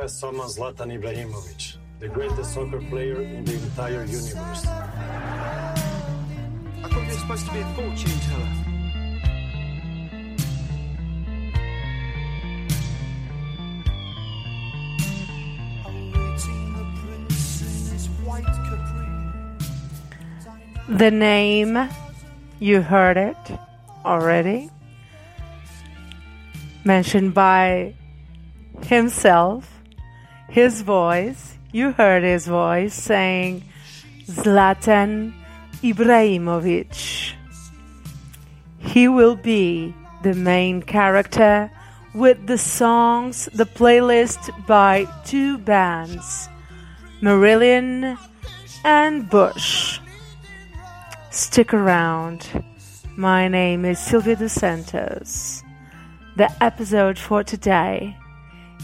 Who has someone Zlatan Ibrahimovic, the greatest soccer player in the entire universe? I thought you were supposed to be a fortune teller. The name, you heard it already, mentioned by himself, his voice, you heard his voice saying Zlatan Ibrahimovic. He will be the main character with the songs, the playlist by two bands, Marillion and Bush. Stick around. My name is Silvia dos Santos. The episode for today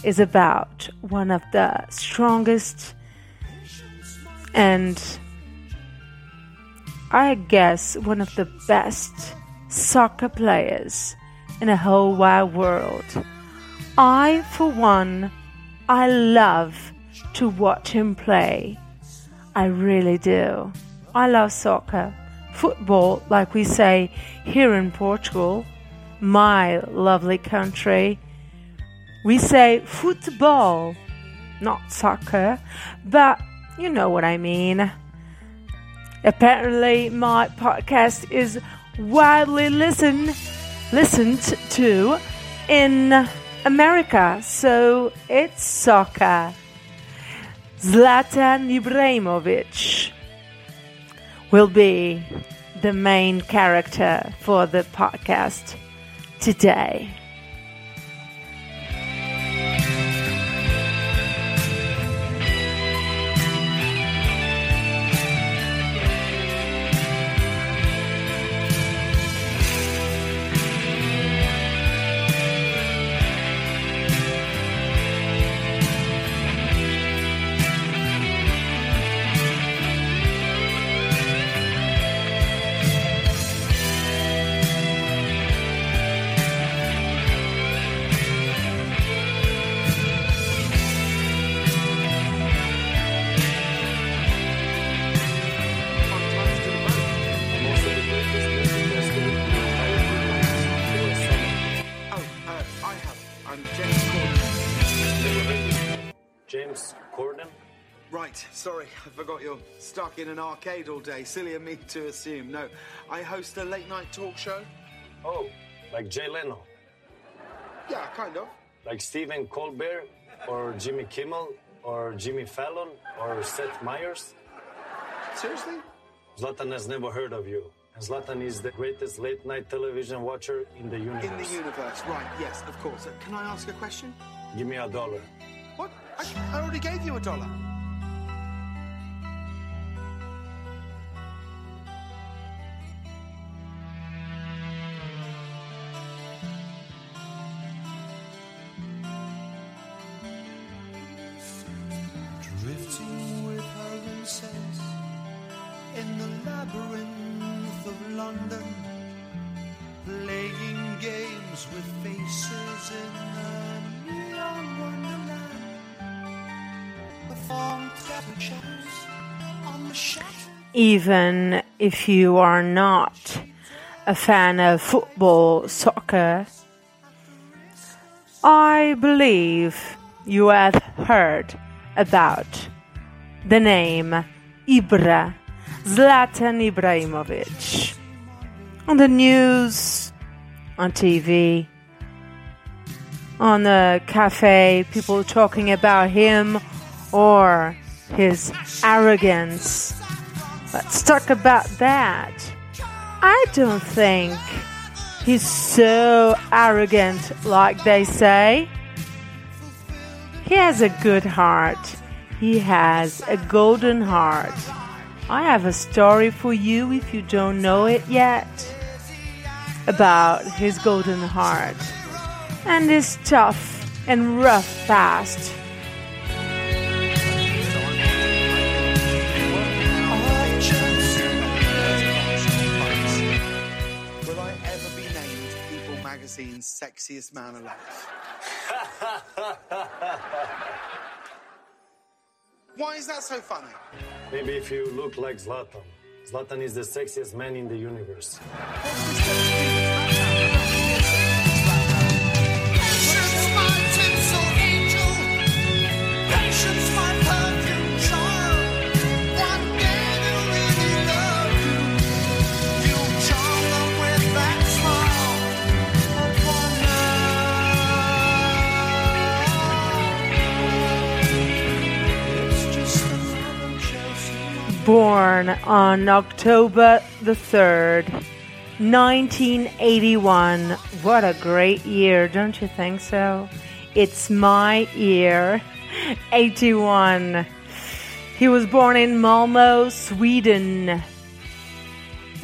is about one of the strongest and I guess one of the best soccer players in the whole wide world. I, for one, I love to watch him play. I really do. I love soccer football, like we say here in Portugal, my lovely country. We say football, not soccer, but you know what I mean. Apparently, my podcast is widely listened listened to in America, so it's soccer. Zlatan Ibrahimovic will be the main character for the podcast today. In an arcade all day. Silly of me to assume. No, I host a late night talk show. Oh, like Jay Leno, Yeah, kind of. like Stephen Colbert, or Jimmy Kimmel, or Jimmy Fallon, or Seth Meyers. Seriously? Zlatan has never heard of you. And Zlatan is the greatest late night television watcher in the universe. In the universe, right, yes, of course. Uh, can I ask a question? Give me a dollar. What? I, I already gave you a dollar. Even if you are not a fan of football, soccer, I believe you have heard about the name Ibra, Zlatan Ibrahimovic. On the news, on TV, on the cafe, people talking about him or his arrogance. Let's talk about that. I don't think he's so arrogant like they say. He has a good heart. He has a golden heart. I have a story for you if you don't know it yet about his golden heart and his tough and rough past. seen sexiest man alive. Why is that so funny? Maybe if you look like Zlatan. Zlatan is the sexiest man in the universe. Born on October the 3rd, 1981. What a great year, don't you think so? It's my year, 81. He was born in Malmo, Sweden.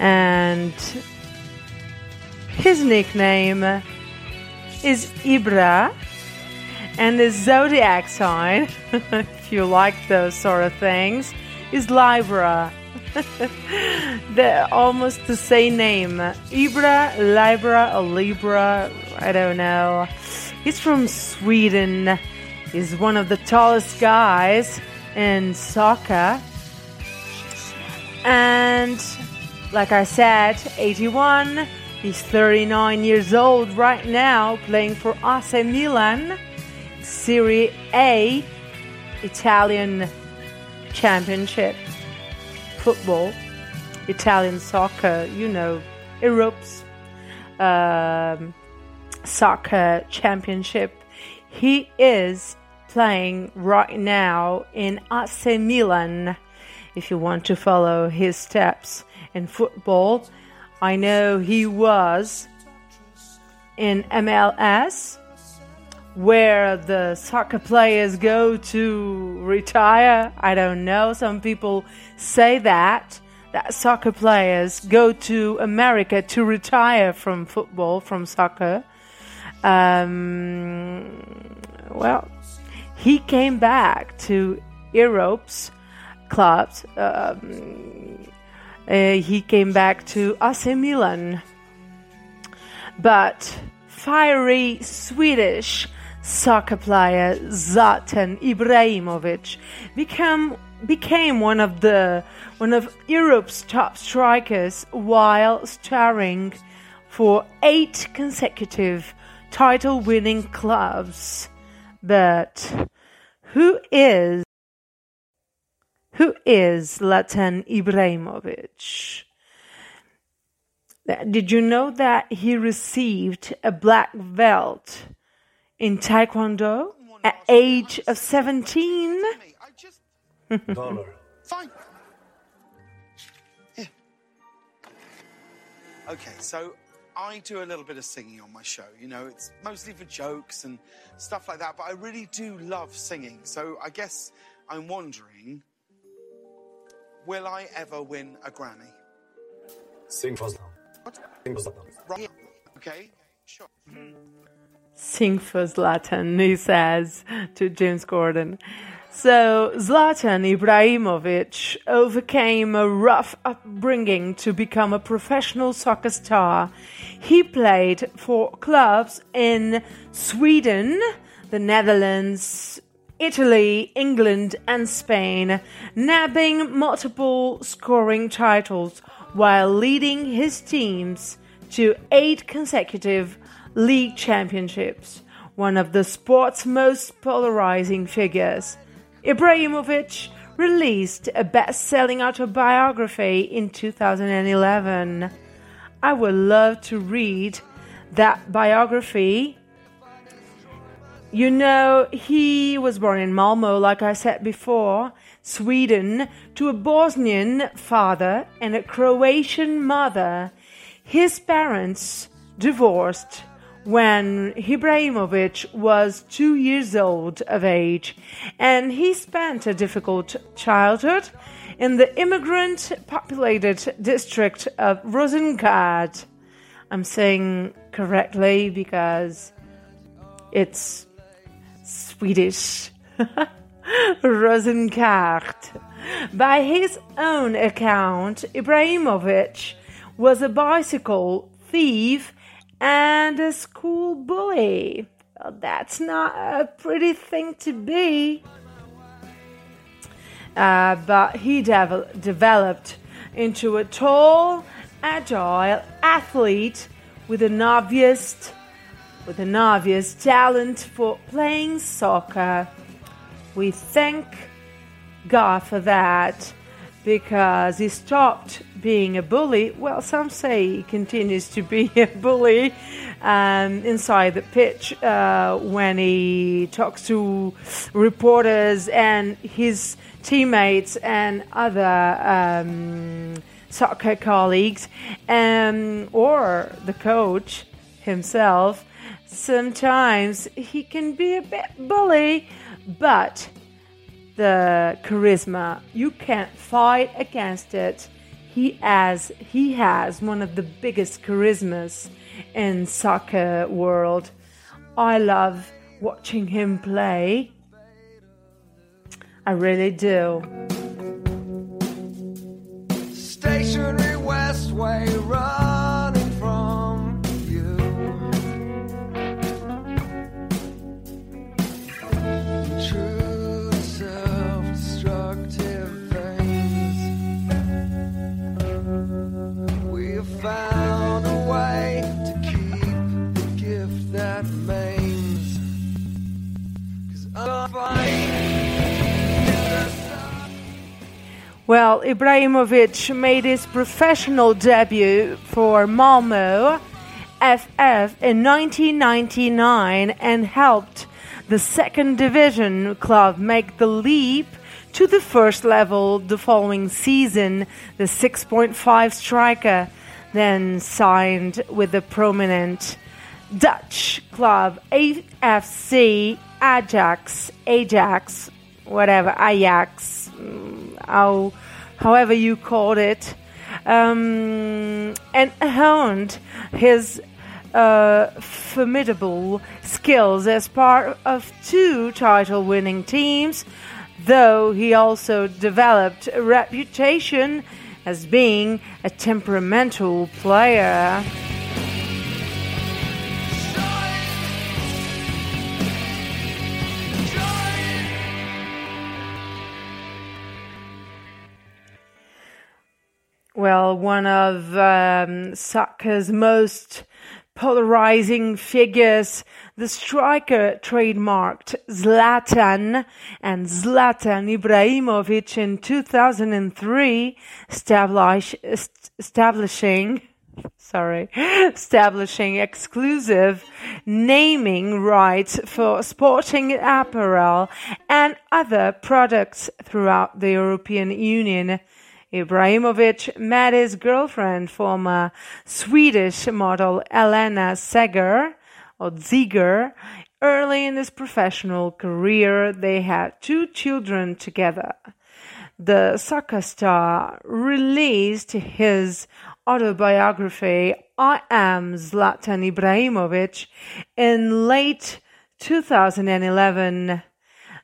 And his nickname is Ibra. And his zodiac sign, if you like those sort of things, is Libra. They're almost the same name. Ibra, Libra, or Libra, I don't know. He's from Sweden. He's one of the tallest guys in soccer. And like I said, 81. He's 39 years old right now, playing for AC Milan, Serie A, Italian Championship football, Italian soccer, you know, Europe's um, soccer championship. He is playing right now in AC Milan. If you want to follow his steps in football, I know he was in MLS where the soccer players go to retire. I don't know. Some people say that that soccer players go to America to retire from football, from soccer. Um, well, he came back to Europe's clubs. Um, uh, he came back to AC Milan, but fiery Swedish soccer player Zlatan Ibrahimovic became became one of the one of Europe's top strikers while starring for eight consecutive title-winning clubs. But who is who is Zlatan Ibrahimovic? Did you know that he received a black belt in Taekwondo at age of 17? Me, I just. Dollar. Fine. Here. Okay, so I do a little bit of singing on my show. You know, it's mostly for jokes and stuff like that, but I really do love singing. So I guess I'm wondering will I ever win a Grammy? Sing for Zlatan. What? Sing for Zlatan. Right. Okay, sure. Sing for Zlatan, he says to James Gordon. So, Zlatan Ibrahimovic overcame a rough upbringing to become a professional soccer star. He played for clubs in Sweden, the Netherlands, Italy, England, and Spain, nabbing multiple scoring titles while leading his teams to eight consecutive league championships, one of the sport's most polarizing figures. Ibrahimovic released a best selling autobiography in 2011. I would love to read that biography. You know, he was born in Malmo, like I said before, Sweden, to a Bosnian father and a Croatian mother. His parents divorced when Ibrahimovic was two years old of age, and he spent a difficult childhood in the immigrant populated district of Rosengard. I'm saying correctly because it's Swedish. Rosengard. By his own account, Ibrahimovic was a bicycle thief and a school bully. Well, that's not a pretty thing to be. uh, but he devel- developed into a tall, agile athlete with an obvious, with an obvious talent for playing soccer. We thank God for that because he stopped being a bully. Well, some say he continues to be a bully um, inside the pitch uh, when he talks to reporters and his teammates and other um, soccer colleagues, um, or the coach himself. Sometimes he can be a bit bully, but the charisma. You can't fight against it. He has he has one of the biggest charismas in soccer world. I love watching him play. I really do. Stationary Westway running Well, Ibrahimovic made his professional debut for Malmo FF in 1999 and helped the second division club make the leap to the first level the following season. The 6.5 striker then signed with the prominent Dutch club AFC Ajax, Ajax, whatever, Ajax, mm, how, however you called it, um, and honed his uh, formidable skills as part of two title winning teams, though he also developed a reputation as being a temperamental player. Well, one of um, soccer's most polarizing figures, the striker trademarked Zlatan and Zlatan Ibrahimovic in 2003, establish, est- establishing sorry, establishing exclusive naming rights for sporting apparel and other products throughout the European Union. Ibrahimovic met his girlfriend, former Swedish model Elena Seger, or Ziger. Early in his professional career, they had two children together. The soccer star released his autobiography, I Am Zlatan Ibrahimovic, in late 2011.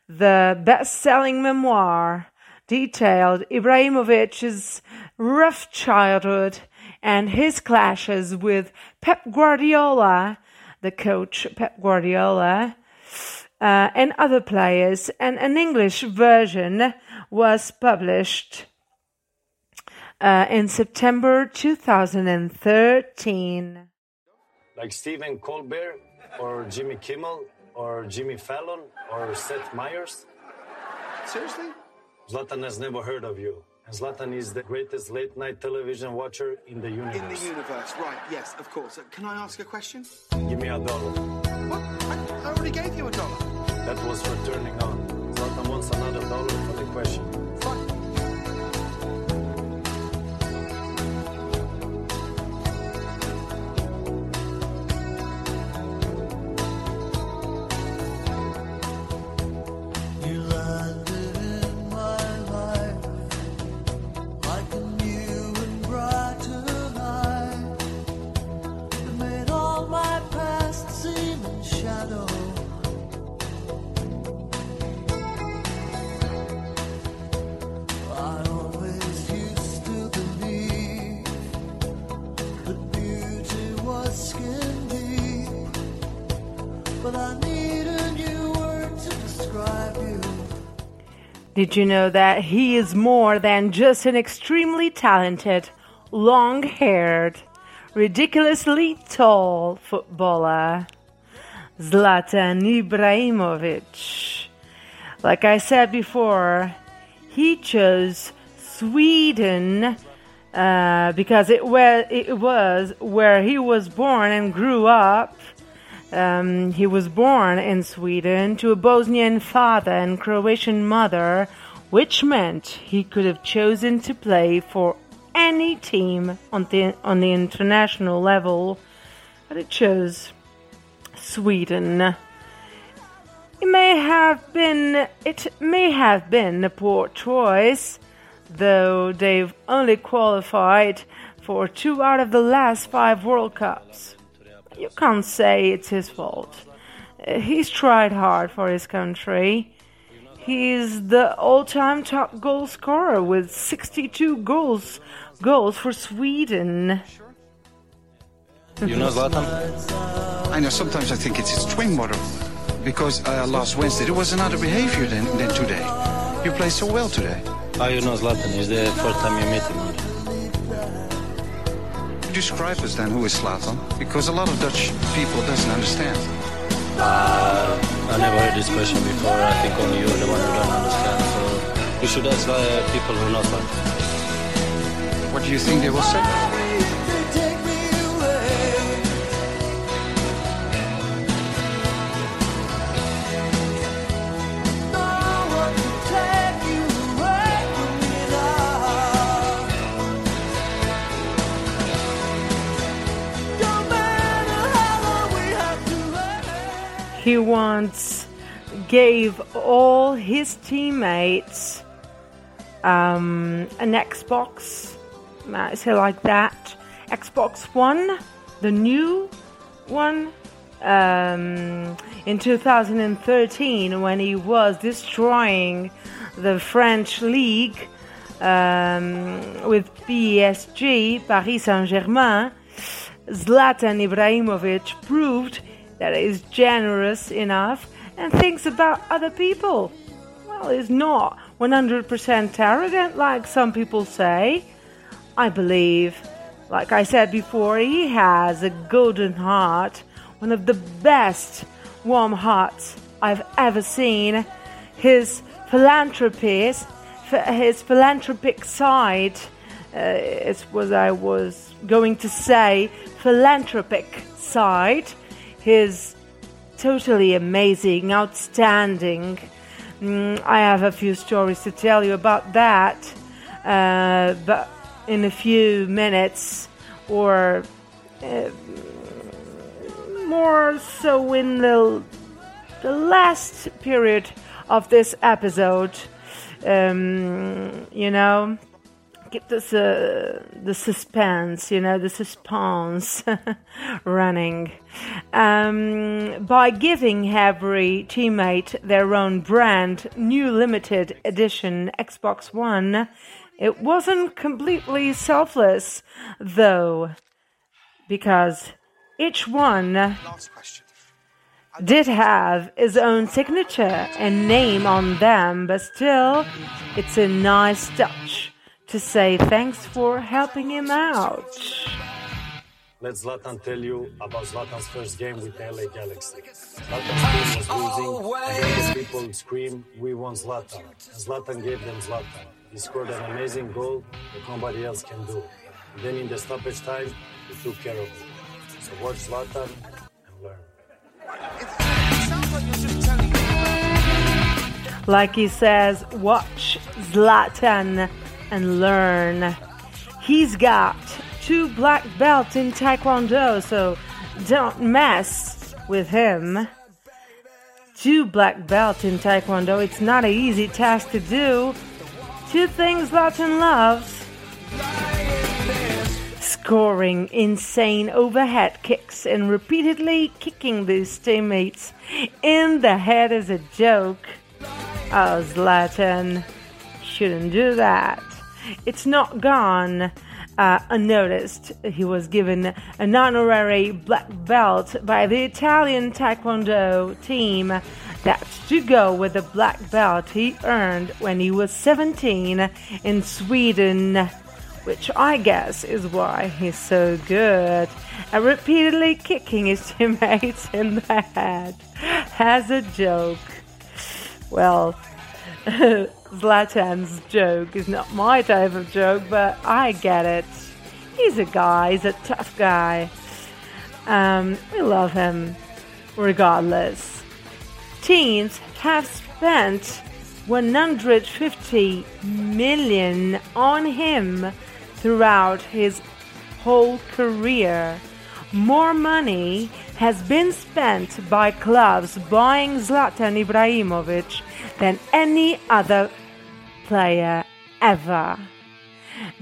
The best selling memoir detailed Ibrahimovic's rough childhood and his clashes with Pep Guardiola, the coach Pep Guardiola, uh, and other players, and an English version was published uh, in September 2013. Like Stephen Colbert or Jimmy Kimmel or Jimmy Fallon or Seth Meyers? Seriously? Zlatan has never heard of you. And Zlatan is the greatest late night television watcher in the universe. In the universe, right, yes, of course. Uh, Can I ask a question? Give me a dollar. What? I, I already gave you a dollar. That was for turning on. Zlatan wants another dollar for the question. Did you know that he is more than just an extremely talented, long haired, ridiculously tall footballer? Zlatan Ibrahimovic. Like I said before, he chose Sweden uh, because it it was where he was born and grew up um, he was born in Sweden to a Bosnian father and Croatian mother, which meant he could have chosen to play for any team on the on the international level, but it chose Sweden. It may have been it may have been a poor choice, though they've only qualified for two out of the last five World Cups. You can't say it's his fault. Uh, He's tried hard for his country. He's the all-time top goal scorer with 62 goals goals for Sweden. You know Zlatan? I know sometimes I think it's his twin brother because uh, last Wednesday there was another behavior than, than today. You play so well today. How you know Zlatan? Is the first time you meet him? Describe us then who is Zlatan because a lot of Dutch people doesn't understand. Uh, I never heard this question before. I think only you're the one who don't understand. So you should ask uh, people who know. What do you think they will say? He once gave all his teammates um, an Xbox, might say like that, Xbox One, the new one, um, in 2013 when he was destroying the French league um, with PSG, Paris Saint Germain. Zlatan Ibrahimovic proved that he's generous enough and thinks about other people. Well, he's not 100% arrogant like some people say. I believe, like I said before, he has a golden heart, one of the best warm hearts I've ever seen. His philanthropy, his his philanthropic side, uh, is what I was going to say, philanthropic side, his totally amazing, outstanding. Mm, I have a few stories to tell you about that, uh, but in a few minutes, or uh, more so in the the last period of this episode. Um, you know, keep this uh, the suspense, you know, the suspense running. Um, by giving every teammate their own brand new limited edition Xbox One, it wasn't completely selfless, though, because each one did have his own signature and name on them, but still, it's a nice touch to say thanks for helping him out. Let Zlatan tell you about Zlatan's first game with LA Galaxy. Zlatan's team was losing, and then the people scream, "We want Zlatan!" And Zlatan gave them Zlatan. He scored an amazing goal that nobody else can do. And then in the stoppage time, he took care of it. So watch Zlatan and learn. It sounds like you're just telling me. Like he says, watch Zlatan and learn. He's got two black belts in Taekwondo, so don't mess with him. Two black belts in Taekwondo, it's not an easy task to do. Two things Zlatan loves scoring insane overhead kicks and repeatedly kicking his teammates in the head as a joke. Oh, Zlatan, shouldn't do that. It's not gone uh, unnoticed. He was given an honorary black belt by the Italian Taekwondo team That's to go with the black belt he earned when he was 17 in Sweden, which I guess is why he's so good at repeatedly kicking his teammates in the head as a joke. Well, Zlatan's joke is not my type of joke, but I get it. He's a guy, he's a tough guy. Um, we love him regardless. Teams have spent 150 million on him throughout his whole career. More money has been spent by clubs buying Zlatan Ibrahimovic than any other player ever.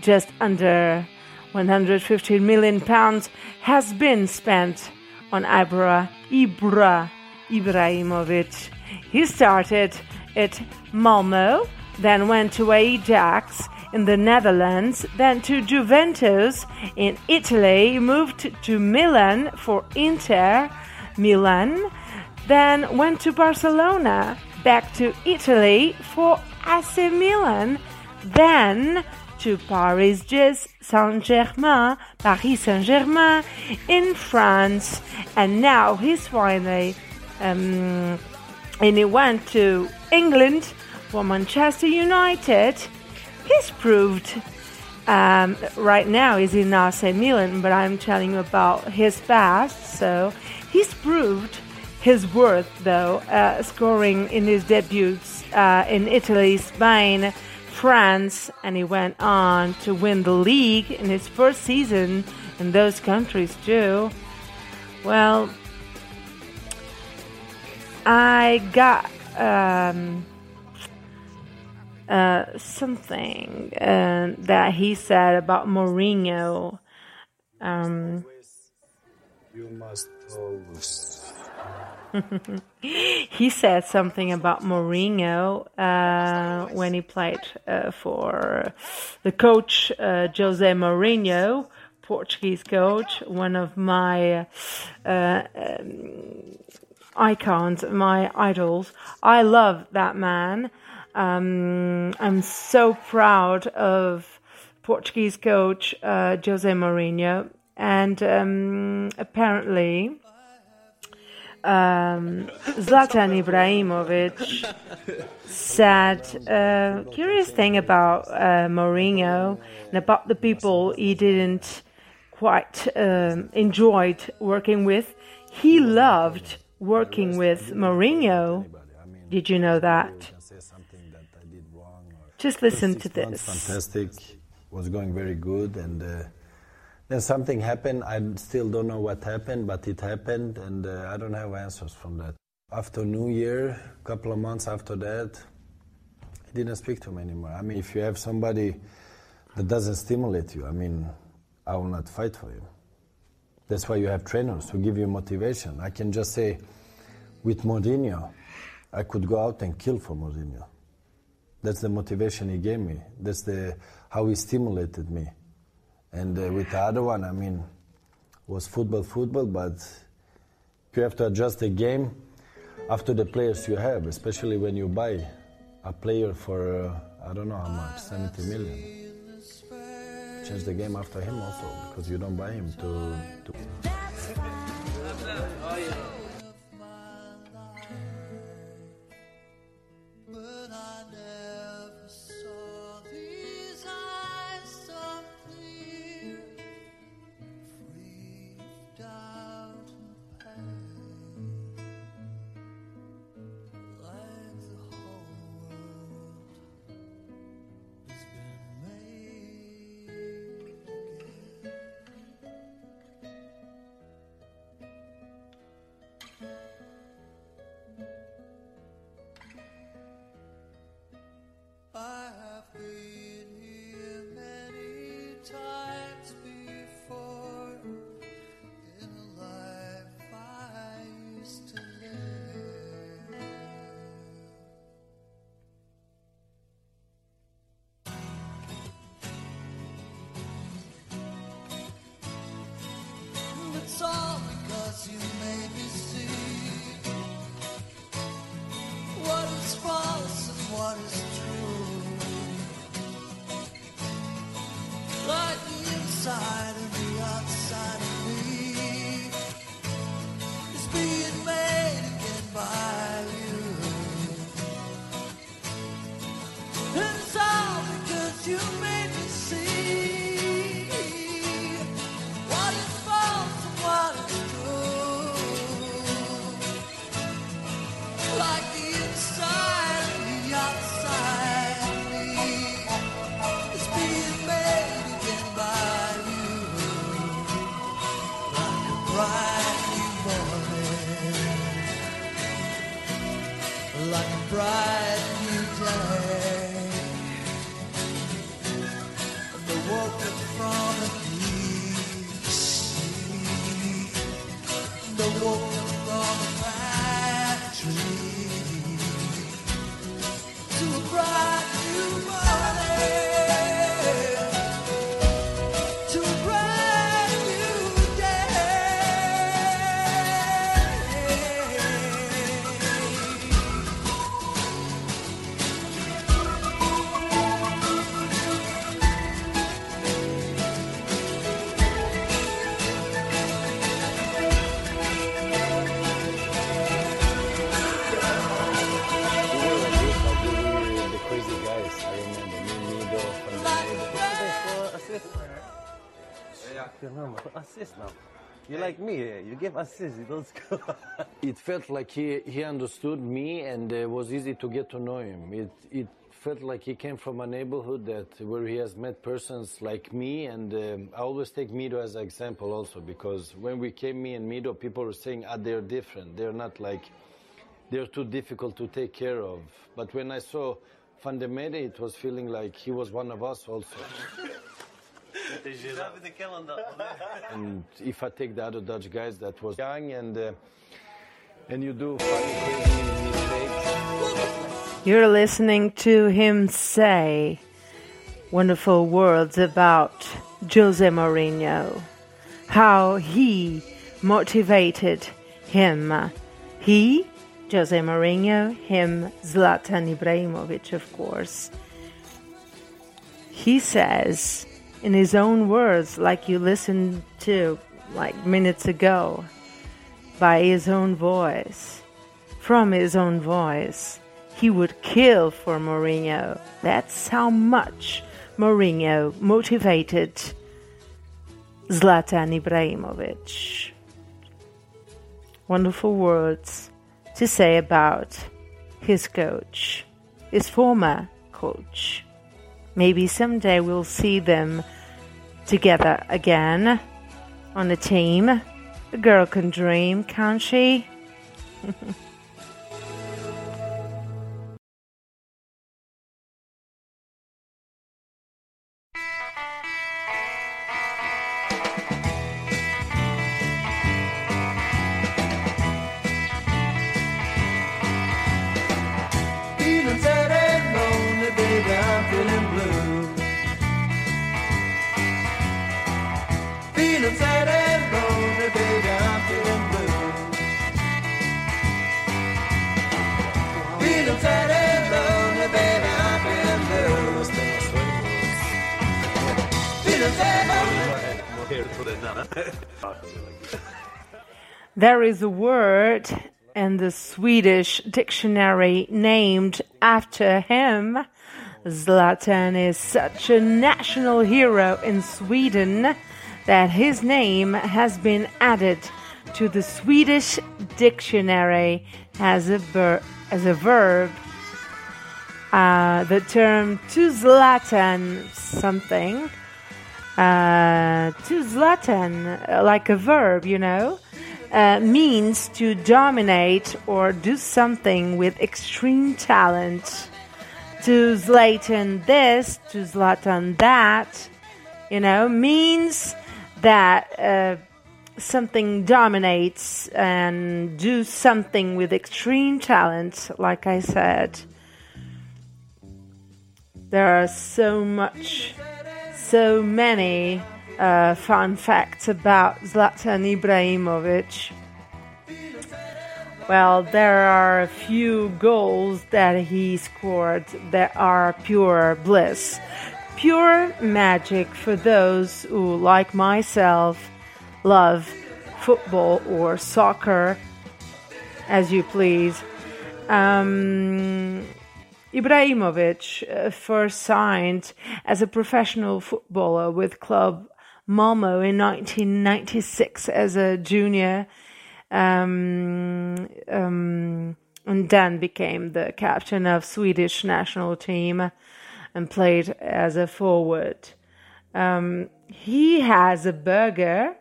Just under 115 million pounds has been spent on Ibra, Ibra Ibrahimovic. He started at Malmo, then went to Ajax in the Netherlands, then to Juventus in Italy, moved to Milan for Inter Milan, then went to Barcelona, back to Italy for AC Milan, then to Paris Just Saint-Germain, Paris Saint-Germain in France, and now he's finally um, and he went to England for Manchester United. He's proved um, right now he's in AC Milan, but I'm telling you about his past. So he's proved his worth, though, uh, scoring in his debuts uh, in Italy, Spain, France, and he went on to win the league in his first season in those countries too. Well, I got um, uh, something uh, that he said about Mourinho. Um, You must always. he said something about Mourinho uh, when he played uh, for the coach uh, Jose Mourinho, Portuguese coach, one of my uh, um, icons, my idols. I love that man. Um, I'm so proud of Portuguese coach uh, Jose Mourinho, and um, apparently um, Zlatan Ibrahimovic said a curious thing about uh, Mourinho and about the people he didn't quite um, enjoyed working with. He loved working with Mourinho. Did you know that? Just listen to this. Fantastic, was going very good, and uh, then something happened. I still don't know what happened, but it happened, and uh, I don't have answers from that. After New Year, a couple of months after that, I didn't speak to him anymore. I mean, if you have somebody that doesn't stimulate you, I mean, I will not fight for you. That's why you have trainers who give you motivation. I can just say, with Mourinho, I could go out and kill for Mourinho. That's the motivation he gave me. That's the how he stimulated me. And uh, with the other one, I mean, was football, football, but you have to adjust the game after the players you have, especially when you buy a player for uh, I don't know how much, 70 million. Change the game after him also, because you don't buy him to. to now. You like me, eh? you give assist, you don't score. It felt like he, he understood me and it was easy to get to know him. It, it felt like he came from a neighborhood that where he has met persons like me and um, I always take Mido as an example also because when we came, me and Mido, people were saying, ah, they're different. They're not like, they're too difficult to take care of. But when I saw Van Meijden, it was feeling like he was one of us also. And if I take the other Dutch guys that was young and uh, and you do funny, crazy mistakes. You're listening to him say wonderful words about Jose Mourinho, how he motivated him. He, Jose Mourinho, him, Zlatan Ibrahimovic, of course. He says, in his own words, like you listened to like minutes ago, by his own voice, from his own voice, he would kill for Mourinho. That's how much Mourinho motivated Zlatan Ibrahimovic. Wonderful words to say about his coach, his former coach. Maybe someday we'll see them together again on a team. A girl can dream, can't she? There is a word in the Swedish dictionary named after him. Zlatan is such a national hero in Sweden that his name has been added to the Swedish dictionary as a, ver- as a verb. Uh, the term to Zlatan something uh, to Zlatan, like a verb, you know, uh, means to dominate or do something with extreme talent. To Zlatan this, to Zlatan that, you know, means that uh, something dominates and do something with extreme talent, like I said. There are so much so many uh, fun facts about Zlatan Ibrahimovic. Well, there are a few goals that he scored that are pure bliss, pure magic for those who, like myself, love football or soccer, as you please. Um, Ibrahimovic uh, first signed as a professional footballer with club Malmo in 1996 as a junior, um, um, and then became the captain of Swedish national team and played as a forward. Um, he has a burger,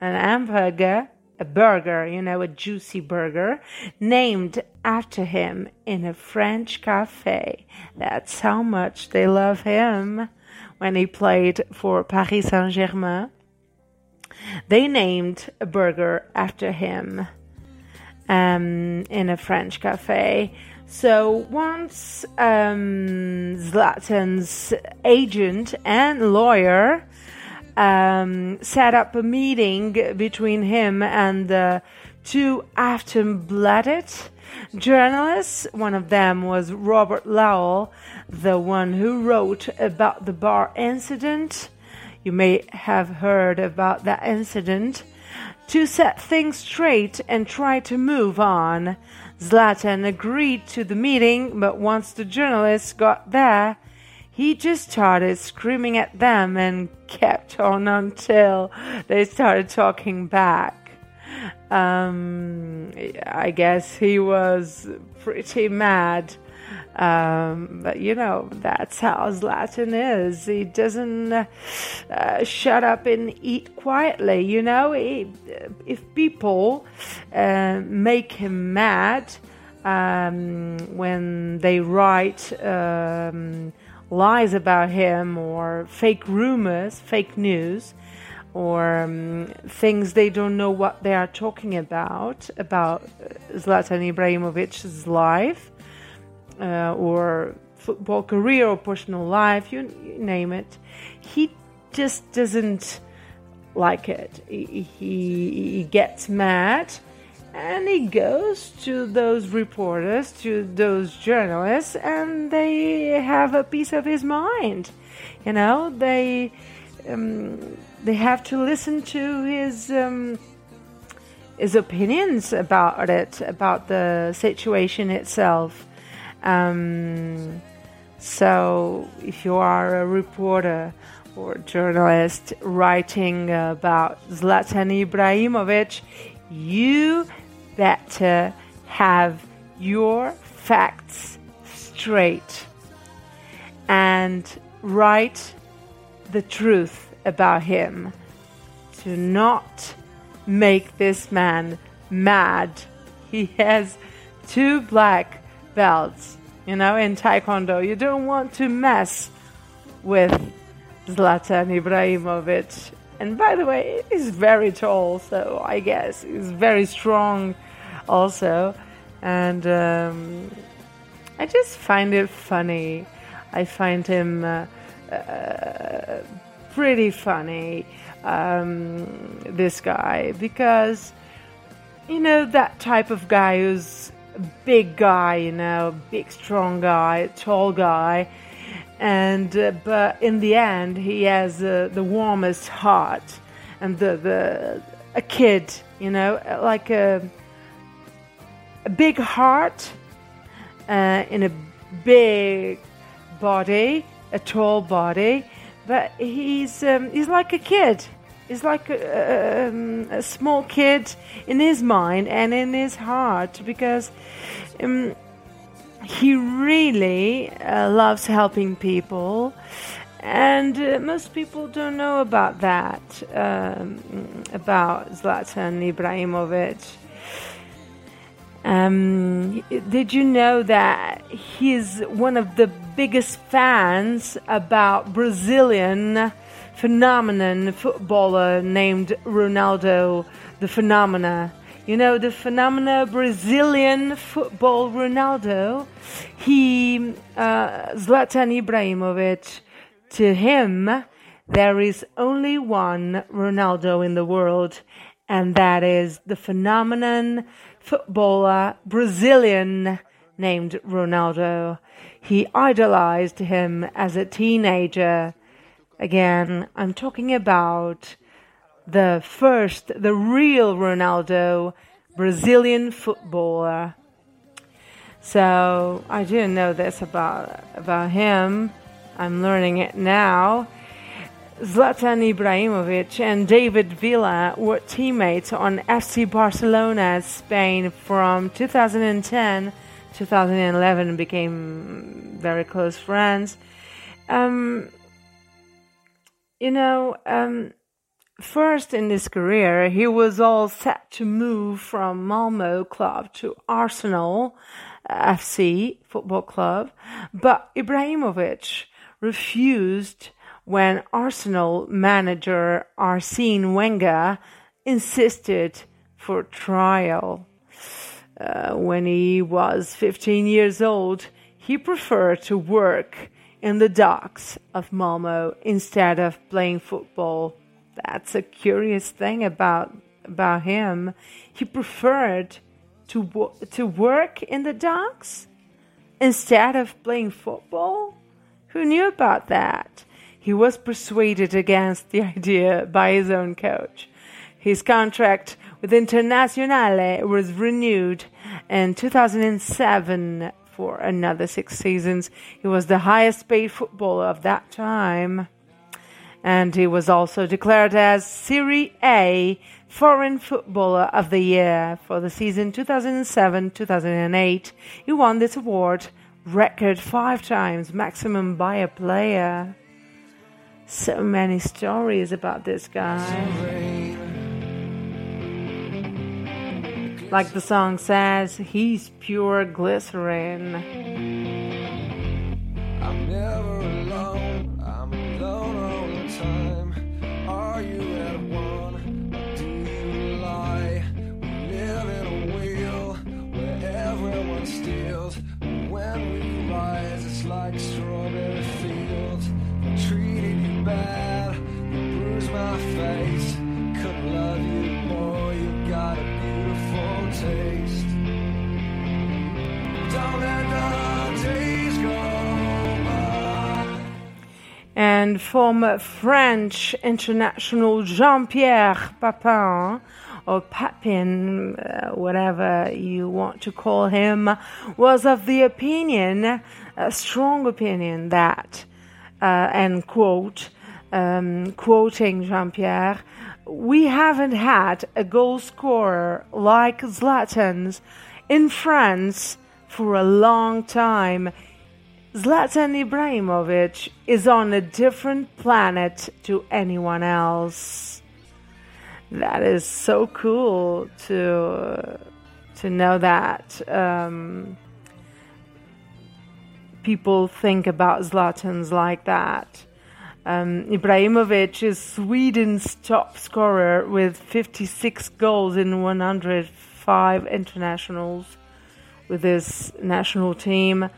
an hamburger, a burger, you know, a juicy burger, named after him in a French cafe. That's how much they love him when he played for Paris Saint Germain. They named a burger after him um, in a French cafe. So once um, Zlatan's agent and lawyer um, set up a meeting between him and the two Aftonbladet journalists. One of them was Robert Laul, the one who wrote about the bar incident. You may have heard about that incident. To set things straight and try to move on. Zlatan agreed to the meeting, but once the journalists got there, he just started screaming at them and kept on until they started talking back. Um, I guess he was pretty mad. Um, but you know, that's how Zlatan is. He doesn't uh, shut up and eat quietly. You know, he, if people uh, make him mad um, when they write um, lies about him or fake rumors, fake news, or um, things they don't know what they are talking about about Zlatan Ibrahimovic's life uh, or football career or personal life, you, you name it. He just doesn't like it. He, he, he gets mad and he goes to those reporters, to those journalists, and they have a piece of his mind. You know, they um, they have to listen to his um, his opinions about it, about the situation itself. Um, so, if you are a reporter or journalist writing about Zlatan Ibrahimovic, you better have your facts straight and write the truth about him. Do not make this man mad. He has two black belts, you know, in Taekwondo. You don't want to mess with Zlatan Ibrahimovic. And by the way, he's very tall, so I guess he's very strong also. And um, I just find it funny. I find him uh, uh, pretty funny, um, this guy, because, you know, that type of guy who's big guy, you know, big, strong guy, tall guy. And uh, but in the end, he has uh, the warmest heart, and the the a kid, you know, like a a big heart uh, in a big body, a tall body, but he's um, he's like a kid. He's like a, um, a small kid in his mind and in his heart because um, he really uh, loves helping people. And uh, most people don't know about that, um, about Zlatan Ibrahimovic. Um, did you know that he's one of the biggest fans about Brazilian phenomenon footballer named Ronaldo the Phenomena? You know the phenomena Brazilian football Ronaldo. He uh, Zlatan Ibrahimovic. To him, there is only one Ronaldo in the world, and that is the phenomenon footballer Brazilian named Ronaldo. He idolized him as a teenager. Again, I'm talking about the first, the real Ronaldo, Brazilian footballer. So I didn't know this about about him. I'm learning it now. Zlatan Ibrahimovic and David Villa were teammates on FC Barcelona, Spain from 2010 2011 became very close friends. Um, you know, um, first in his career, he was all set to move from Malmo club to Arsenal uh, FC football club, but Ibrahimovic refused when Arsenal manager Arsene Wenger insisted for trial. Uh, when he was 15 years old, he preferred to work in the docks of Malmo instead of playing football. That's a curious thing about about him. He preferred to to work in the docks instead of playing football. Who knew about that? He was persuaded against the idea by his own coach. His contract with Internazionale was renewed in 2007 for another six seasons. He was the highest paid footballer of that time. And he was also declared as Serie A Foreign Footballer of the Year for the season 2007 2008. He won this award record five times, maximum by a player. So many stories about this guy. Like the song says, he's pure glycerin. Former French international Jean-Pierre Papin, or Papin, uh, whatever you want to call him, was of the opinion, a strong opinion that, uh, and quote, um, quoting Jean-Pierre, we haven't had a goal scorer like Zlatan's in France for a long time. Zlatan Ibrahimovic is on a different planet to anyone else. That is so cool to to know that um, people think about Zlatans like that. Um, Ibrahimovic is Sweden's top scorer with 56 goals in 105 internationals with his national team.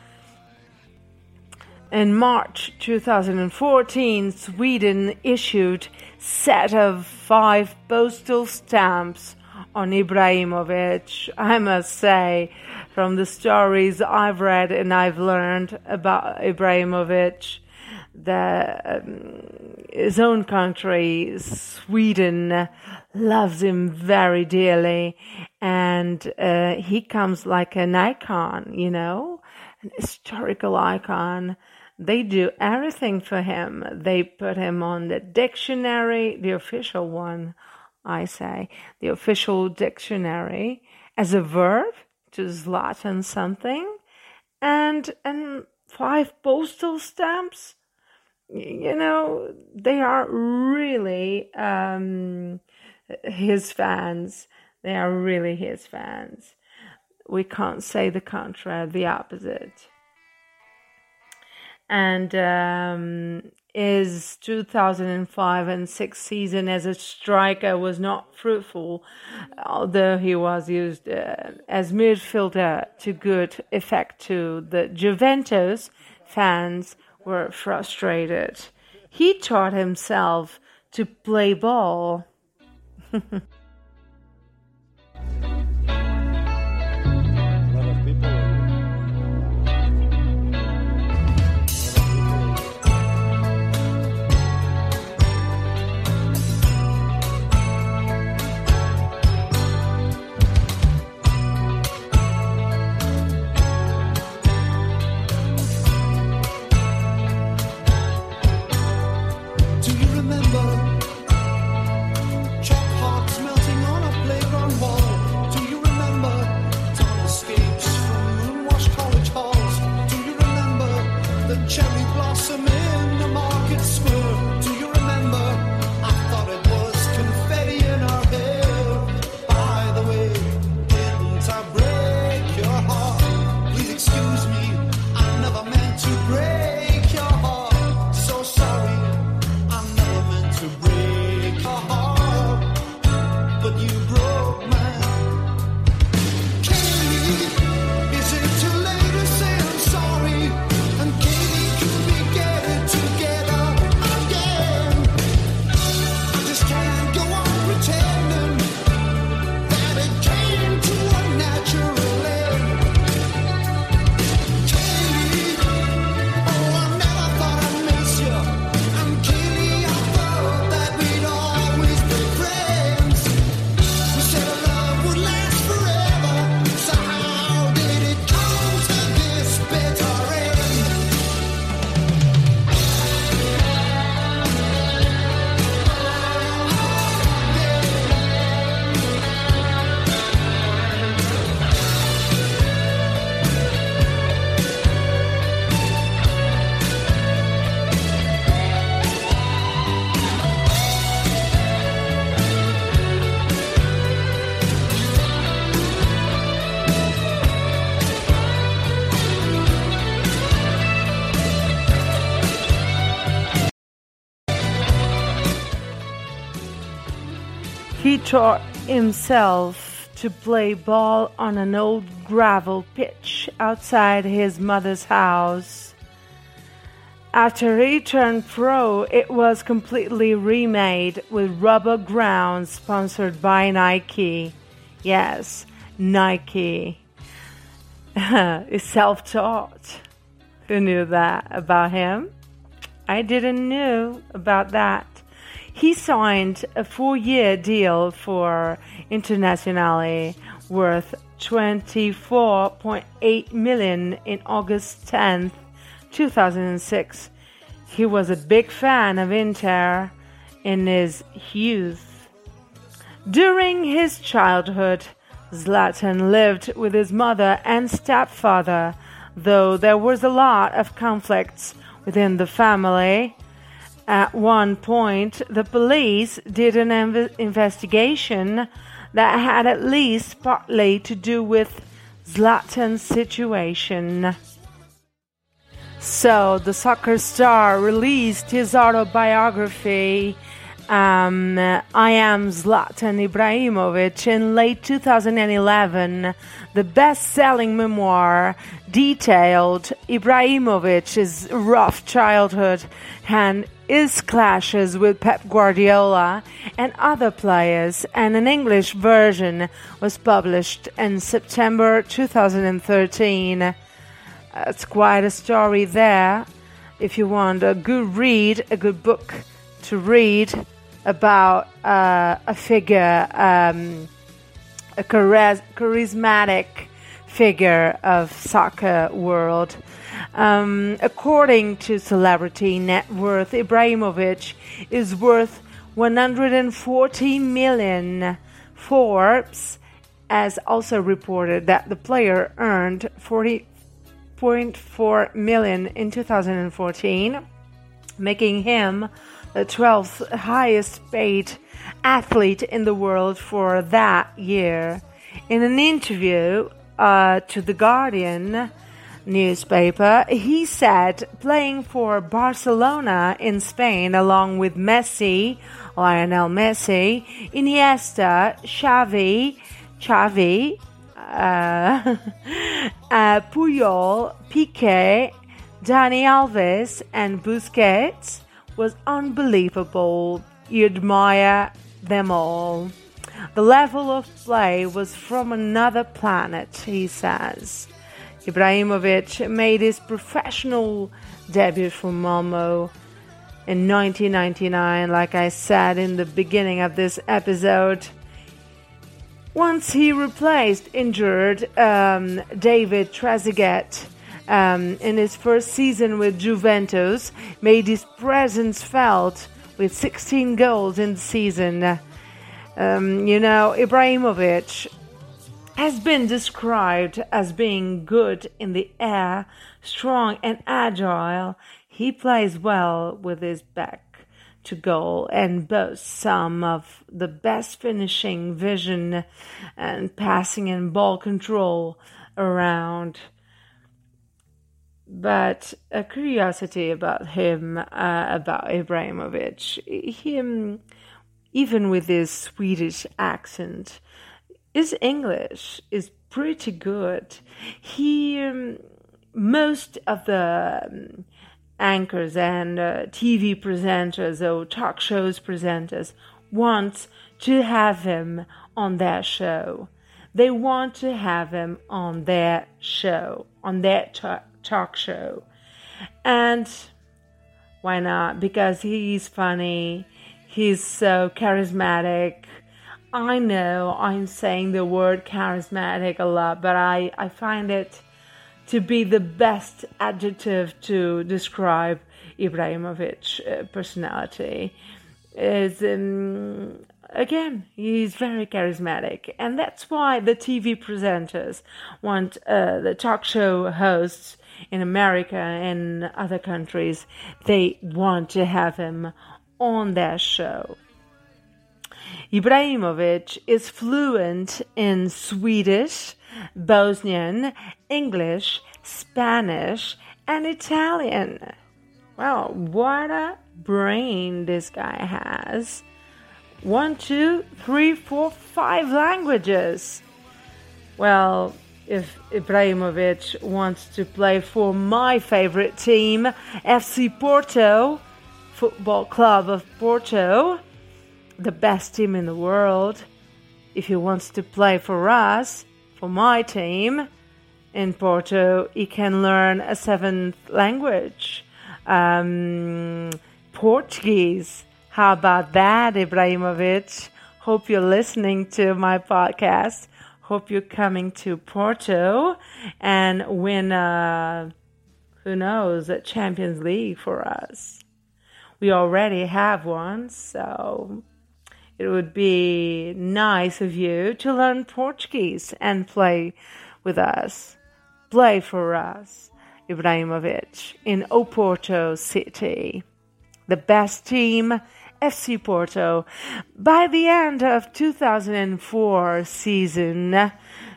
In March 2014, Sweden issued set of five postal stamps on Ibrahimovic. I must say, from the stories I've read and I've learned about Ibrahimovic, that um, his own country, Sweden, loves him very dearly, and uh, he comes like an icon, you know, an historical icon. They do everything for him. They put him on the dictionary, the official one, I say, the official dictionary, as a verb to Zlatan something, and and five postal stamps. You know, they are really um, his fans. They are really his fans. We can't say the contrary, the opposite and um, his 2005 and 6 season as a striker was not fruitful, although he was used uh, as midfielder to good effect too. The Juventus fans were frustrated. He taught himself to play ball. taught himself to play ball on an old gravel pitch outside his mother's house. After he turned pro, it was completely remade with rubber ground sponsored by Nike. Yes, Nike. is self taught. Who knew that about him? I didn't know about that. He signed a four year deal for Internazionale worth 24.8 million in August 10th, 2006. He was a big fan of Inter in his youth. During his childhood, Zlatan lived with his mother and stepfather, though there was a lot of conflicts within the family. At one point, the police did an inve- investigation that had at least partly to do with Zlatan's situation. So, the soccer star released his autobiography, um, I Am Zlatan Ibrahimovic, in late 2011. The best selling memoir detailed Ibrahimovic's rough childhood and his clashes with Pep Guardiola and other players, and an English version was published in September 2013. It's quite a story there. If you want a good read, a good book to read about uh, a figure, um, a charismatic figure of soccer world. Um, according to Celebrity Net Worth, Ibrahimovic is worth 140 million. Forbes has also reported that the player earned 40.4 million in 2014, making him the 12th highest paid athlete in the world for that year. In an interview uh, to The Guardian newspaper, he said playing for Barcelona in Spain along with Messi, Lionel Messi, Iniesta, Xavi, Xavi, uh, uh, Puyol, Piqué, Dani Alves, and Busquets was unbelievable. You admire them all. The level of play was from another planet, he says. Ibrahimovic made his professional debut for Malmo in 1999, like I said in the beginning of this episode. Once he replaced injured um, David Trezeguet um, in his first season with Juventus, made his presence felt with 16 goals in the season. Um, you know, Ibrahimovic has been described as being good in the air, strong and agile. He plays well with his back to goal and boasts some of the best finishing vision and passing and ball control around. But a curiosity about him, uh, about Ibrahimovic, him, even with his Swedish accent, his English is pretty good. He, um, most of the um, anchors and uh, TV presenters or talk shows presenters want to have him on their show. They want to have him on their show, on their ta- talk show. And why not? Because he's funny, he's so charismatic. I know I'm saying the word charismatic a lot, but I, I find it to be the best adjective to describe Ibrahimovic uh, personality. Is um, again, he's very charismatic, and that's why the TV presenters want uh, the talk show hosts in America and other countries. They want to have him on their show. Ibrahimovic is fluent in Swedish, Bosnian, English, Spanish, and Italian. Wow, what a brain this guy has. one, two, three, four, five languages. Well, if Ibrahimovic wants to play for my favorite team, FC Porto, Football Club of Porto, the best team in the world, if he wants to play for us, for my team in Porto, he can learn a seventh language, um, Portuguese. How about that, Ibrahimovic? Hope you're listening to my podcast. Hope you're coming to Porto and win, uh, who knows, a Champions League for us. We already have one, so it would be nice of you to learn Portuguese and play with us. Play for us, Ibrahimovic, in Oporto City. The best team, FC Porto. By the end of 2004 season,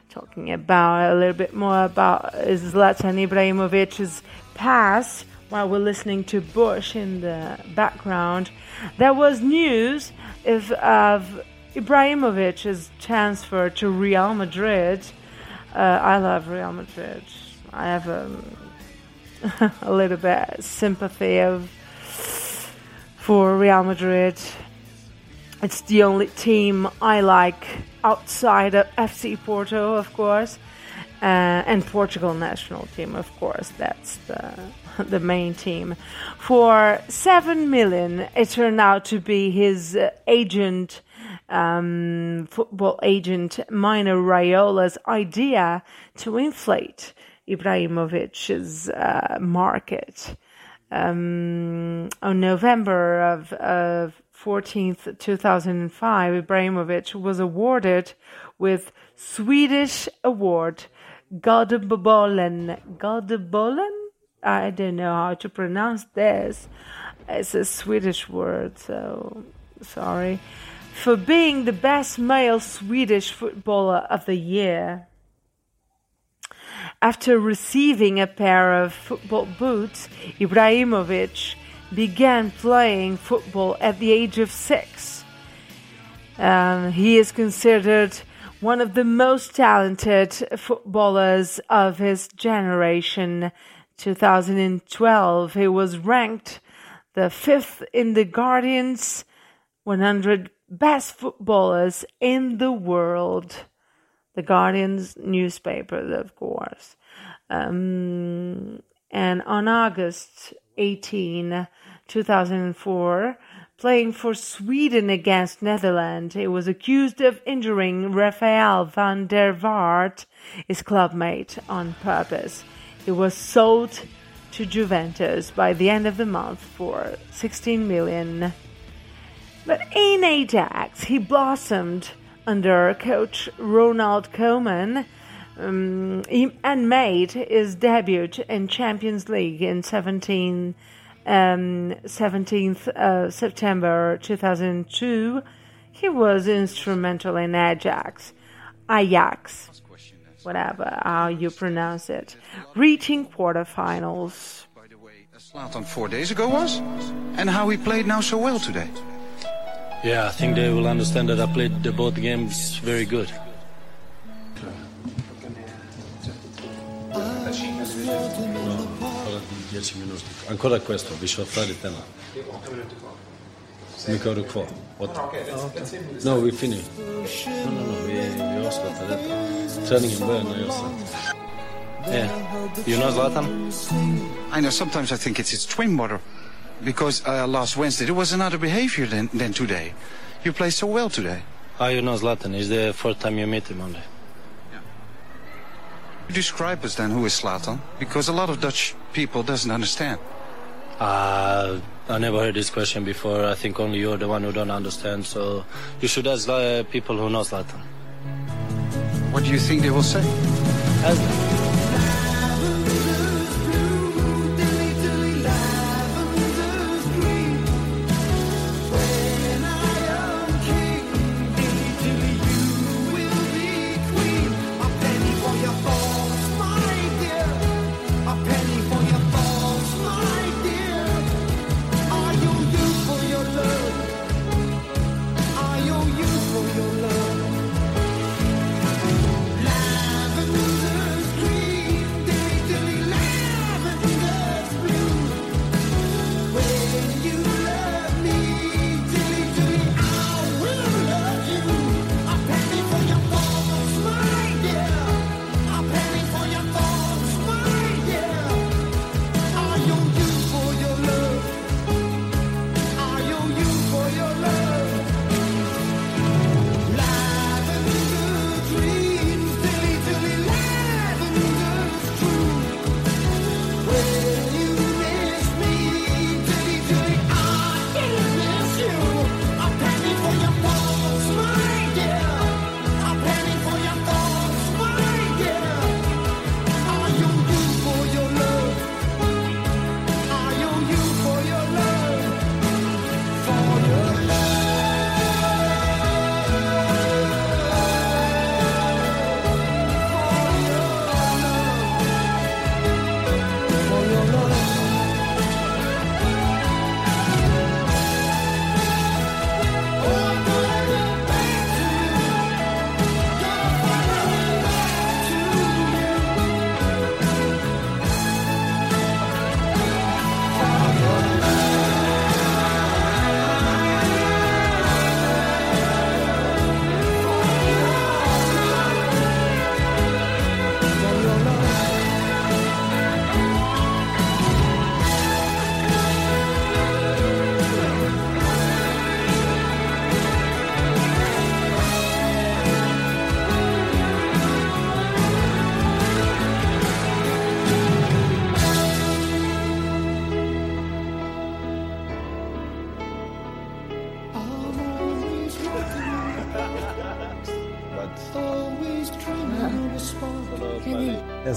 talking about a little bit more about Zlatan Ibrahimovic's past, while we're listening to Bush in the background, there was news of, of Ibrahimovic's transfer to Real Madrid. Uh, I love Real Madrid. I have a, a little bit sympathy of for Real Madrid. It's the only team I like outside of FC Porto, of course, uh, and Portugal national team, of course. That's the the main team. For seven million, it turned out to be his uh, agent, um, football agent Mino Raiola's idea to inflate Ibrahimovic's uh, market. Um, on November of, of 14th, 2005, Ibrahimovic was awarded with Swedish award Guldbollen. Guldbollen? I don't know how to pronounce this. It's a Swedish word, so sorry. For being the best male Swedish footballer of the year. After receiving a pair of football boots, Ibrahimovic began playing football at the age of six. Um, he is considered one of the most talented footballers of his generation. 2012, he was ranked the fifth in the Guardian's 100 best footballers in the world the Guardian's newspaper, of course. Um, and on August 18, 2004, playing for Sweden against Netherlands, he was accused of injuring Rafael van der Vaart, his clubmate, on purpose. He was sold to Juventus by the end of the month for 16 million. But in Ajax, he blossomed under coach Ronald Koeman um, and made his debut in Champions League in 17, um, 17th uh, September 2002. He was instrumental in Ajax, Ajax, whatever how you pronounce it, reaching quarterfinals. By the way, as Zlatan four days ago was, and how he played now so well today. Yeah, I think they will understand that I played the both games very good. Ancora 10 minuti. Ancora questo, vi so fare tema. Mica ero qua. What? No, we finished. No, no, no, vi, vi avslutar detta. Träningen börjar när jag satt. Yeah. You know Zlatan? I know sometimes I think it's his twin brother. Because uh, last Wednesday there was another behavior than, than today. You play so well today. How you know Zlatan? Is the first time you meet him only? Yeah. Describe us then who is Zlatan, because a lot of Dutch people doesn't understand. Uh, I never heard this question before. I think only you're the one who don't understand. So you should ask uh, people who know Zlatan. What do you think they will say?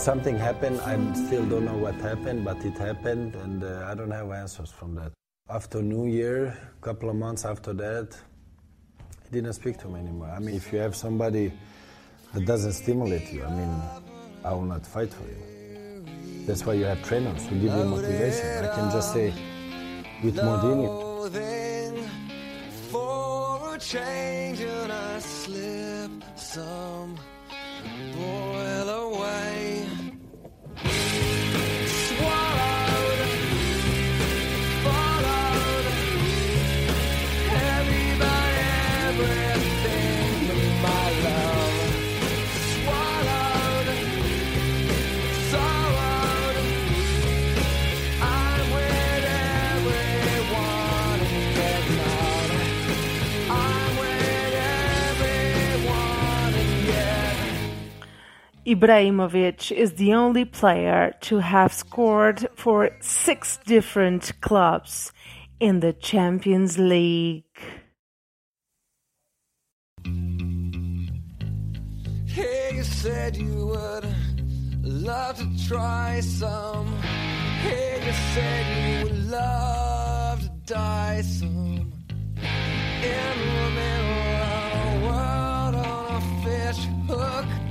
Something happened. I still don't know what happened, but it happened, and uh, I don't have answers from that. After New Year, a couple of months after that, he didn't speak to me anymore. I mean, if you have somebody that doesn't stimulate you, I mean, I will not fight for you. That's why you have trainers who give you motivation. I can just say, with Then for a change and I slip some Ibrahimovic is the only player to have scored for six different clubs in the Champions League. Hey, you said you would love to try some. Hey, you said you would love to die some. In the middle of the world on a fish hook.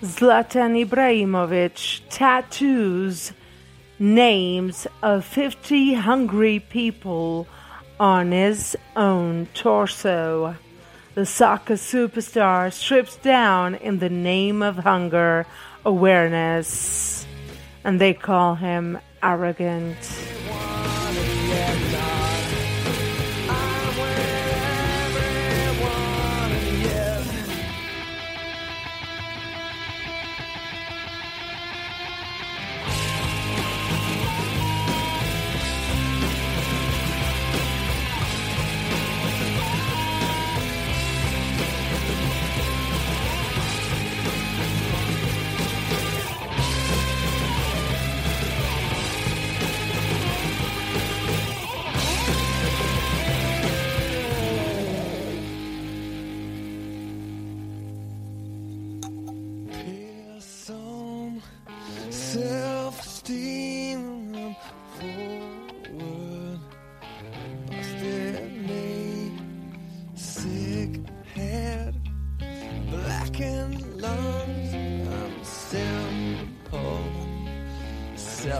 Zlatan Ibrahimovic tattoos names of 50 hungry people on his own torso. The soccer superstar strips down in the name of hunger awareness, and they call him arrogant.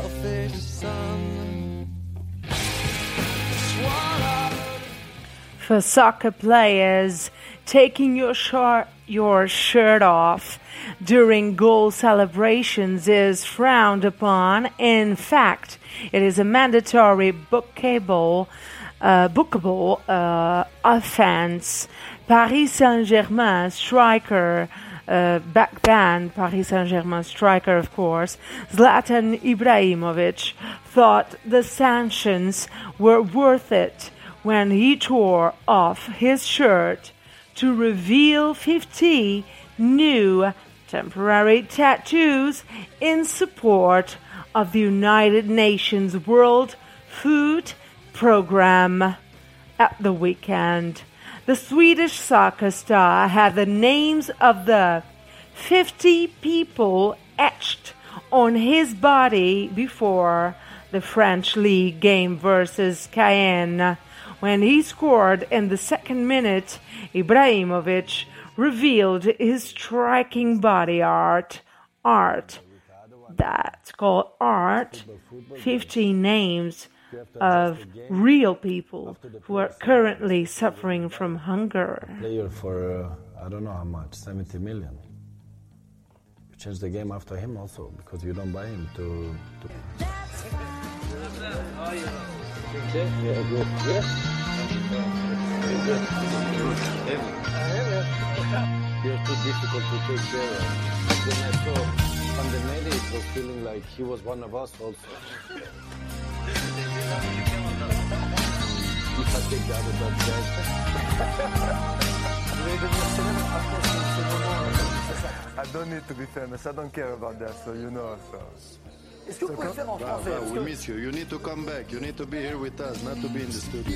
Selfish son. For soccer players, taking your short, your shirt off during goal celebrations is frowned upon. In fact, it is a mandatory bookable, uh, bookable uh, offense. Paris Saint-Germain striker uh, back then, Paris Saint Germain striker, of course, Zlatan Ibrahimovic, thought the sanctions were worth it when he tore off his shirt to reveal 50 new temporary tattoos in support of the United Nations World Food Program at the weekend. The Swedish soccer star had the names of the 50 people etched on his body before the French League game versus Caen. When he scored in the second minute, Ibrahimovic revealed his striking body art. Art. That's called art. 15 names of real people who are currently suffering from hunger. player for uh, I don't know how much, 70 million. You change the game after him also because you don't buy him to. to Yeah, good. Yeah. You're too difficult to take care of. When I saw Pandemeli, it was feeling like he was one of us also. if I take the other dog I don't need to be famous. I don't care about that, so you know. So. Est-ce que vous pouvez le faire en français bah, Parce we miss you. You need to come back. You need to be here with us, not to be in the studio.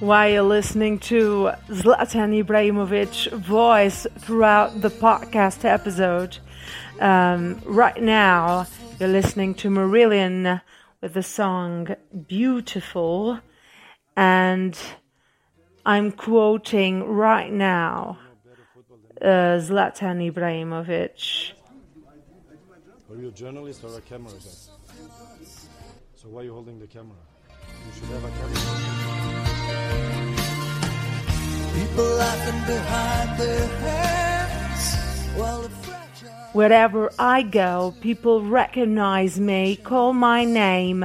While you're listening to Zlatan Ibrahimovic voice throughout the podcast episode, um, right now you're listening to Marillion with the song Beautiful, and I'm quoting right now uh, Zlatan Ibrahimovic. Are you a journalist or a camera guy? So why are you holding the camera? You should have a camera. Wherever I go, people recognize me, call my name,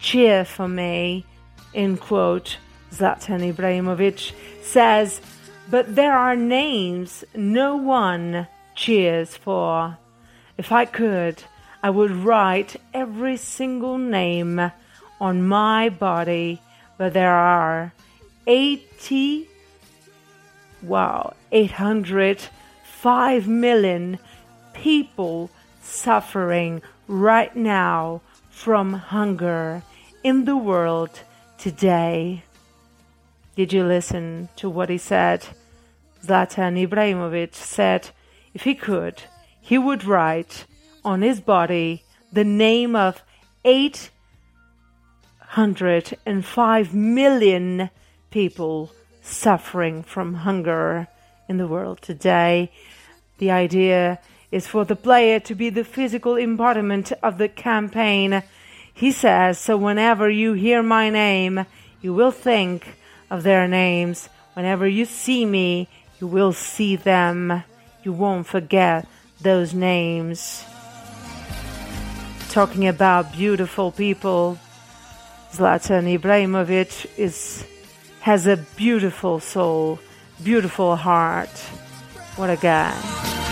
cheer for me. End quote. Zlatan Ibrahimovic says, but there are names no one cheers for. If I could, I would write every single name on my body, but there are 80 wow, 805 million people suffering right now from hunger in the world today. Did you listen to what he said? Zlatan Ibrahimovic said if he could, he would write on his body the name of 805 million people suffering from hunger in the world today. The idea is for the player to be the physical embodiment of the campaign. He says, so whenever you hear my name, you will think of their names. Whenever you see me, you will see them. You won't forget those names. Talking about beautiful people, Zlatan Ibrahimovic is has a beautiful soul, beautiful heart. What a guy.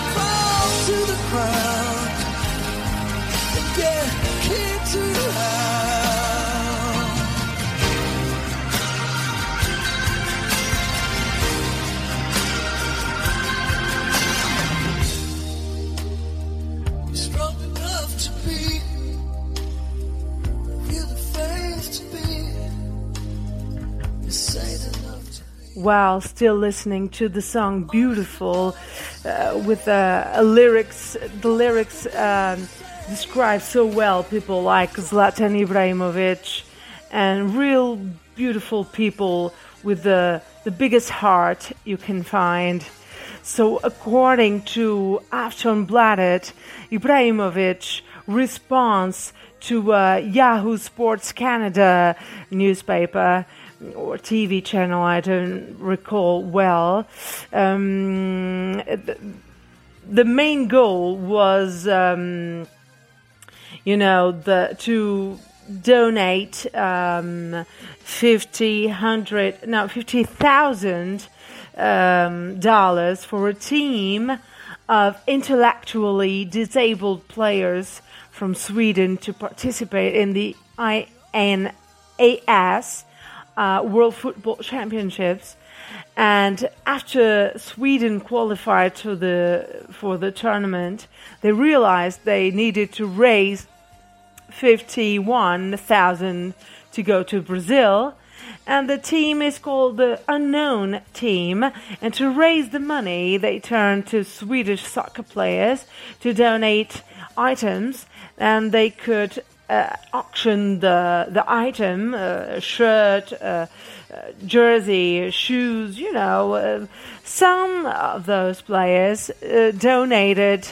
While still listening to the song "Beautiful," uh, with uh, lyrics, the lyrics um, describe so well people like Zlatan Ibrahimovic and real beautiful people with the the biggest heart you can find. So, according to Aftonbladet, Ibrahimovic responds to uh, Yahoo Sports Canada newspaper or TV channel, I don't recall well. Um, the, main goal was, um, you know, the to donate um, 50, 100, no, 50,000 um, dollars for a team of intellectually disabled players from Sweden to participate in the INAS uh, World Football Championships. And after Sweden qualified to the for the tournament, they realized they needed to raise fifty-one thousand to go to Brazil, and the team is called the Unknown Team. And to raise the money, they turned to Swedish soccer players to donate items, and they could uh, auction the the item, uh, shirt, uh, uh, jersey, shoes. You know, uh, some of those players uh, donated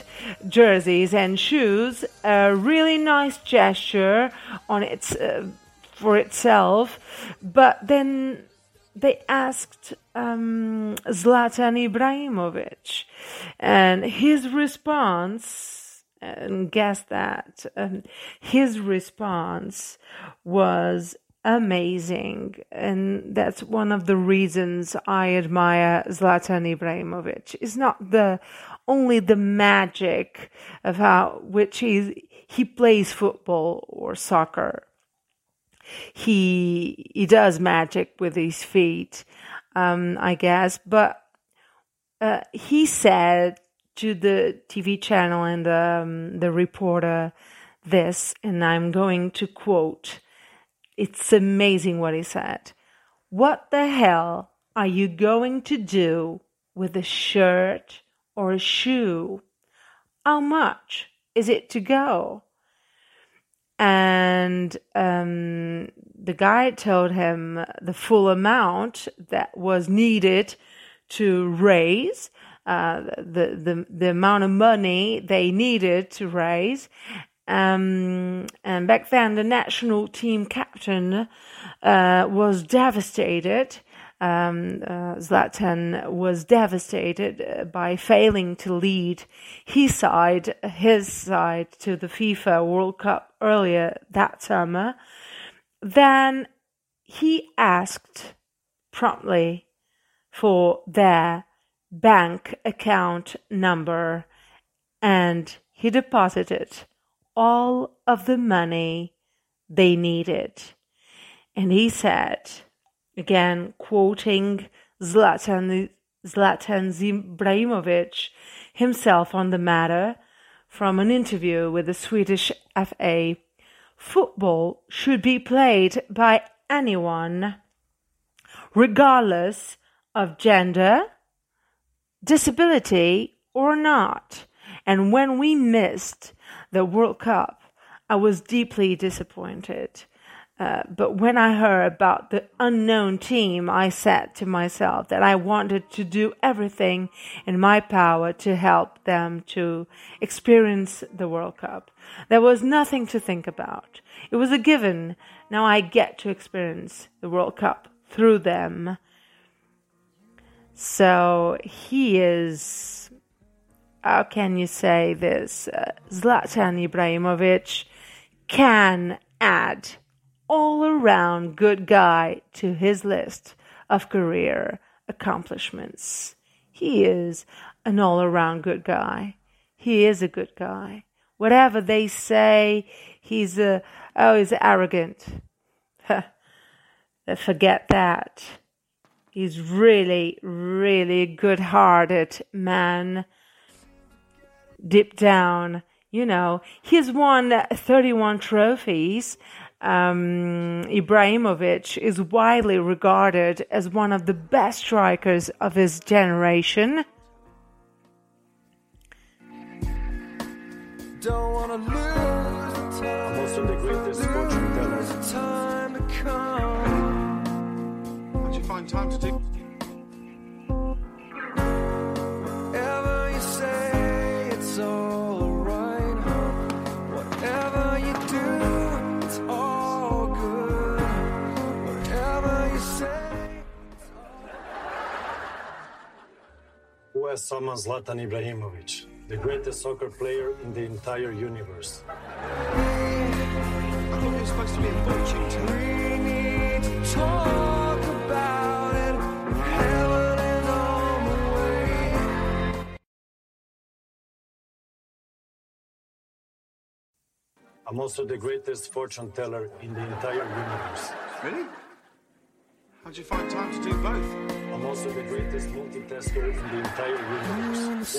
jerseys and shoes. A really nice gesture on its for itself, but then they asked um, Zlatan Ibrahimovic, and his response and guess that um, his response was amazing. And that's one of the reasons i admire zlatan ibrahimovic. It's not the only the magic of how which he he plays football or soccer. He he does magic with his feet, um, I guess. But uh, he said to the TV channel and um, the reporter this, and I'm going to quote. It's amazing what he said. What the hell are you going to do with a shirt or a shoe? How much is it to go? And um, the guy told him the full amount that was needed to raise uh, the, the the amount of money they needed to raise. Um, and back then, the national team captain uh, was devastated. Um, uh, Zlatan was devastated uh, by failing to lead his side, his side, to the FIFA World Cup earlier that summer. Then he asked promptly for their bank account number and he deposited all of the money they needed. And he said, again quoting Zlatan, Zlatan Ibrahimovic himself on the matter from an interview with the Swedish FA, football should be played by anyone, regardless of gender, disability, or not. And when we missed the World Cup, I was deeply disappointed. Uh, but when I heard about the unknown team, I said to myself that I wanted to do everything in my power to help them to experience the World Cup. There was nothing to think about. It was a given. Now I get to experience the World Cup through them. So he is, how can you say this? Uh, Zlatan Ibrahimovic can add all around good guy to his list of career accomplishments. He is an all around good guy. He is a good guy. Whatever they say, he's a, oh, he's arrogant. Forget that. He's really, really good hearted man. Deep down, you know, he's won 31 trophies um, Ibrahimovic is widely regarded as one of the best strikers of his generation. Don't wanna lose the time. Find time to do? Whatever you say, it's alright. Whatever you do, it's all good. Whatever you say. Who has summoned Zlatan Ibrahimovic, the greatest soccer player in the entire universe? I thought you were supposed to be a fortune teller. We need to talk I'm also the greatest fortune teller in the entire universe. Really? How'd you find time to do both? I'm also the greatest multitasker in the entire universe.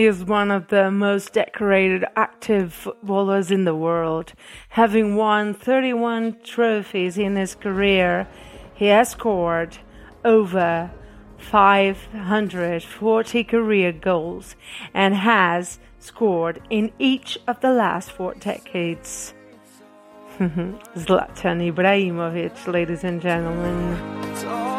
He is one of the most decorated active footballers in the world. Having won 31 trophies in his career, he has scored over 540 career goals and has scored in each of the last four decades. Zlatan Ibrahimovic, ladies and gentlemen.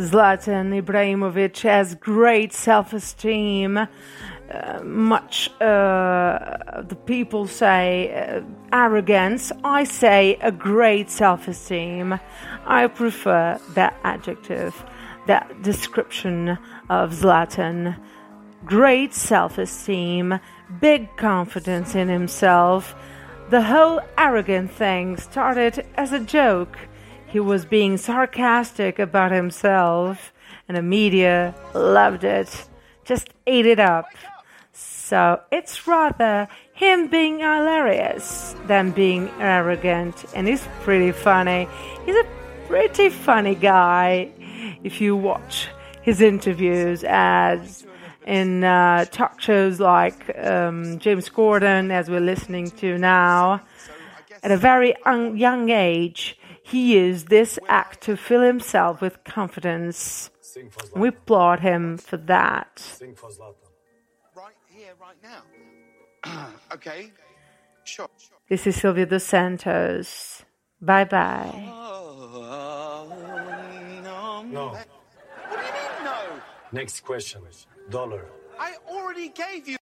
Zlatan Ibrahimovic has great self esteem uh, much uh, the people say uh, arrogance. I say a great self esteem. I prefer that adjective, that description of Zlatan. Great self esteem, big confidence in himself. The whole arrogant thing started as a joke. He was being sarcastic about himself, and the media loved it, just ate it up. So it's rather him being hilarious than being arrogant, and he's pretty funny. He's a pretty funny guy if you watch his interviews as in uh, talk shows like um, James Corden, as we're listening to now. At a very un- young age, he used this act to fill himself with confidence. We applaud him for that. Sing for Zlatan. Right here, right now. okay, sure. This is Silvia dos Santos. Bye bye. Oh, no. What do you mean, no? Next question. Is dollar. I already gave you.